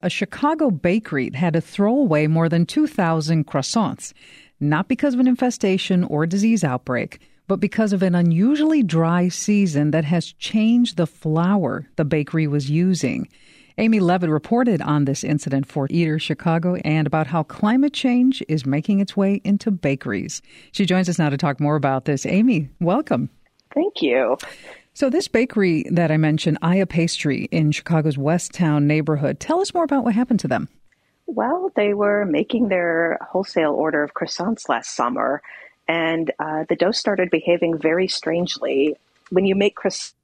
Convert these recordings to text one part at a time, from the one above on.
A Chicago bakery had to throw away more than 2,000 croissants, not because of an infestation or disease outbreak, but because of an unusually dry season that has changed the flour the bakery was using. Aimee Levitt reported on this incident for Eater Chicago and about how climate change is making its way into bakeries. She joins us now to talk more about this. Aimee, welcome. Thank you. So, this bakery that I mentioned, Aya Pastry in Chicago's West Town neighborhood, tell us more about what happened to them. Well, they were making their wholesale order of croissants last summer, and uh, the dough started behaving very strangely. When you make croissants,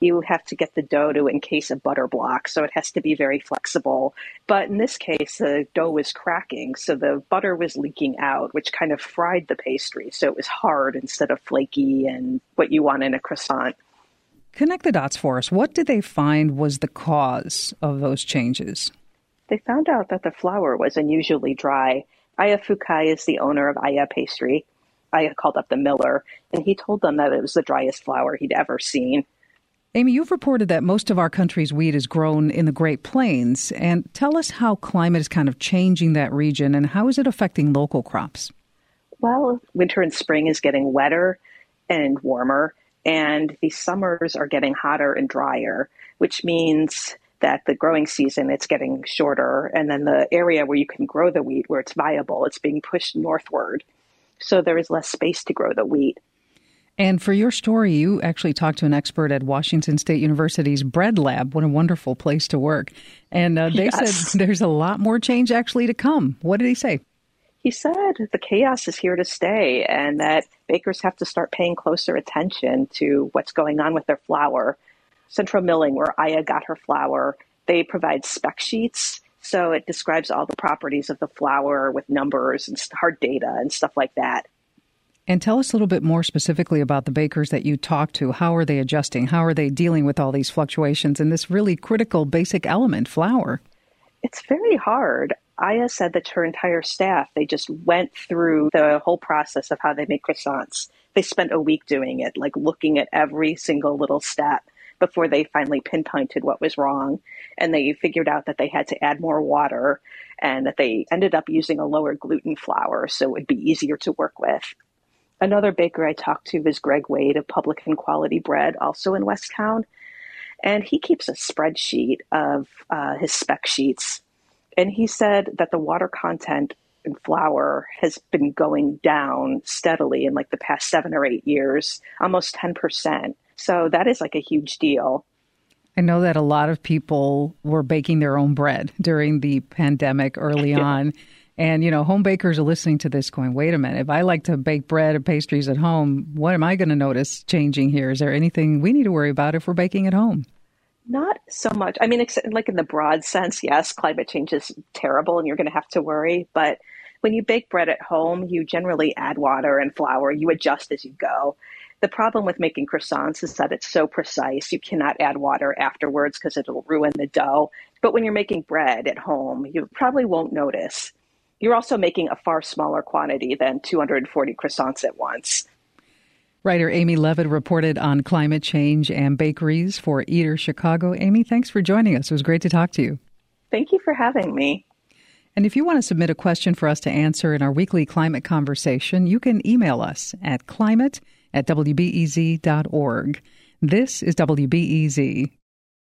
you have to get the dough to encase a butter block, so it has to be very flexible. But in this case, the dough was cracking, so the butter was leaking out, which kind of fried the pastry. So it was hard instead of flaky and what you want in a croissant. Connect the dots for us. What did they find was the cause of those changes? They found out that the flour was unusually dry. Aya Fukai is the owner of Aya Pastry. I called up the miller, and he told them that it was the driest flour he'd ever seen. Aimee, you've reported that most of our country's wheat is grown in the Great Plains. And tell us how climate is kind of changing that region and how is it affecting local crops? Well, winter and spring is getting wetter and warmer, and the summers are getting hotter and drier, which means that the growing season it's getting shorter and then the area where you can grow the wheat where it's viable it's being pushed northward so there is less space to grow the wheat. And for your story, you actually talked to an expert at Washington State University's Bread Lab. What a wonderful place to work. And uh, they yes. said there's a lot more change actually to come. What did he say? He said the chaos is here to stay and that bakers have to start paying closer attention to what's going on with their flour. Central Milling, where Aya got her flour, they provide spec sheets so it describes all the properties of the flour with numbers and hard data and stuff like that. And tell us a little bit more specifically about the bakers that you talked to. How are they adjusting? How are they dealing with all these fluctuations in this really critical basic element, flour? It's very hard. Aya said that her entire staff, they just went through the whole process of how they make croissants. They spent a week doing it, like looking at every single little step before they finally pinpointed what was wrong. And they figured out that they had to add more water and that they ended up using a lower gluten flour so it would be easier to work with. Another baker I talked to was Greg Wade of Publican Quality Bread, also in West Town. And he keeps a spreadsheet of uh, his spec sheets. And he said that the water content in flour has been going down steadily in like the past seven or eight years, almost 10%. So that is like a huge deal. I know that a lot of people were baking their own bread during the pandemic early yeah. on. And, you know, home bakers are listening to this going, wait a minute, if I like to bake bread or pastries at home, what am I going to notice changing here? Is there anything we need to worry about if we're baking at home? Not so much. I mean, like in the broad sense, yes, climate change is terrible and you're going to have to worry. But when you bake bread at home, you generally add water and flour, you adjust as you go. The problem with making croissants is that it's so precise. You cannot add water afterwards because it'll ruin the dough. But when you're making bread at home, you probably won't notice. You're also making a far smaller quantity than 240 croissants at once. Writer Aimee Levitt reported on climate change and bakeries for Eater Chicago. Aimee, thanks for joining us. It was great to talk to you. Thank you for having me. And if you want to submit a question for us to answer in our weekly climate conversation, you can email us at climate at WBEZ.org. This is WBEZ.